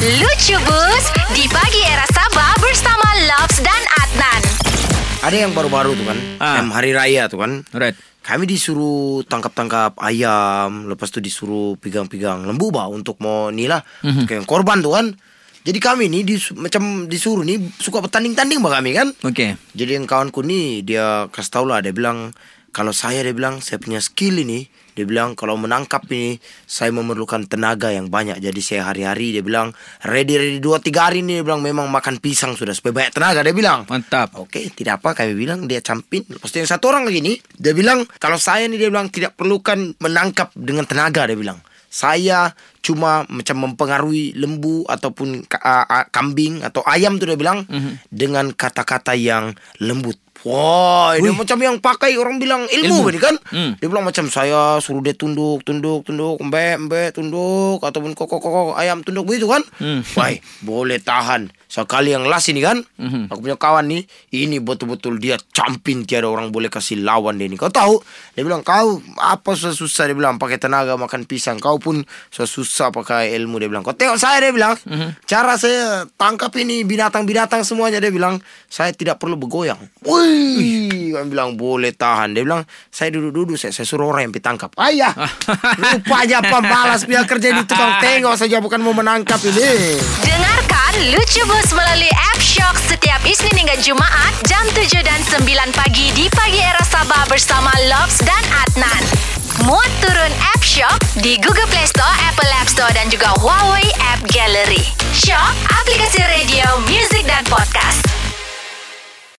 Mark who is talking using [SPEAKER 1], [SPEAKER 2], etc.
[SPEAKER 1] Lucu Bus di pagi era Sabah bersama Loves dan Adnan.
[SPEAKER 2] Ada yang baru-baru tuh kan,
[SPEAKER 3] Ah.
[SPEAKER 2] yang hari raya tuh kan.
[SPEAKER 3] Right.
[SPEAKER 2] Kami disuruh tangkap-tangkap ayam, lepas tu disuruh pegang-pegang lembu bah untuk mau ni lah,
[SPEAKER 3] Mhm.
[SPEAKER 2] kayak korban tuh kan. Jadi kami ni dis, macam disuruh ni suka bertanding-tanding bah kami kan.
[SPEAKER 3] Okay.
[SPEAKER 2] Jadi yang kawanku ni dia kasih tau lah dia bilang kalau saya dia bilang saya punya skill ini dia bilang kalau menangkap ini saya memerlukan tenaga yang banyak jadi saya hari-hari dia bilang ready ready dua tiga hari ini dia bilang memang makan pisang sudah supaya banyak tenaga dia bilang
[SPEAKER 3] Mantap.
[SPEAKER 2] Okey, tidak apa kami bilang dia campin. Lepas tu yang satu orang lagi ni, dia bilang kalau saya ni dia bilang tidak perlukan menangkap dengan tenaga dia bilang. Saya cuma macam mempengaruhi lembu ataupun kambing atau ayam tu dia bilang
[SPEAKER 3] Mhm.
[SPEAKER 2] dengan kata-kata yang lembut. Wah, dia macam yang pakai orang bilang ilmu,
[SPEAKER 3] Ilmu.
[SPEAKER 2] kan?
[SPEAKER 3] Hmm.
[SPEAKER 2] Dia bilang macam saya suruh dia tunduk, tunduk, tunduk, embek, embek, tunduk ataupun kokok, kokok, ayam tunduk begitu kan?
[SPEAKER 3] Hmm.
[SPEAKER 2] Wah, boleh tahan. Sekali yang last ini kan,
[SPEAKER 3] Mhm.
[SPEAKER 2] aku punya kawan ni, ini betul-betul dia campin tiada orang boleh kasih lawan dia ni. Kau tahu? Dia bilang kau apa susah-susah dia bilang pakai tenaga makan pisang. Kau pun susah-susah pakai ilmu dia bilang. Kau tengok saya dia bilang, cara saya tangkap ini binatang-binatang semuanya dia bilang, saya tidak perlu bergoyang. Wih, kan bilang boleh tahan. Dia bilang saya duduk-duduk saya, saya suruh orang yang pergi tangkap. Ayah, rupanya pemalas biar kerja di tukang tengok saja bukan mau menangkap ini.
[SPEAKER 1] Dengarkan Lucu Bus melalui app Shock setiap Isnin hingga Jumaat jam 7 dan 9 pagi di pagi era Sabah bersama Loves dan Adnan. Muat turun app Shock di Google Play Store, Apple App Store dan juga Huawei App Gallery. Shock, aplikasi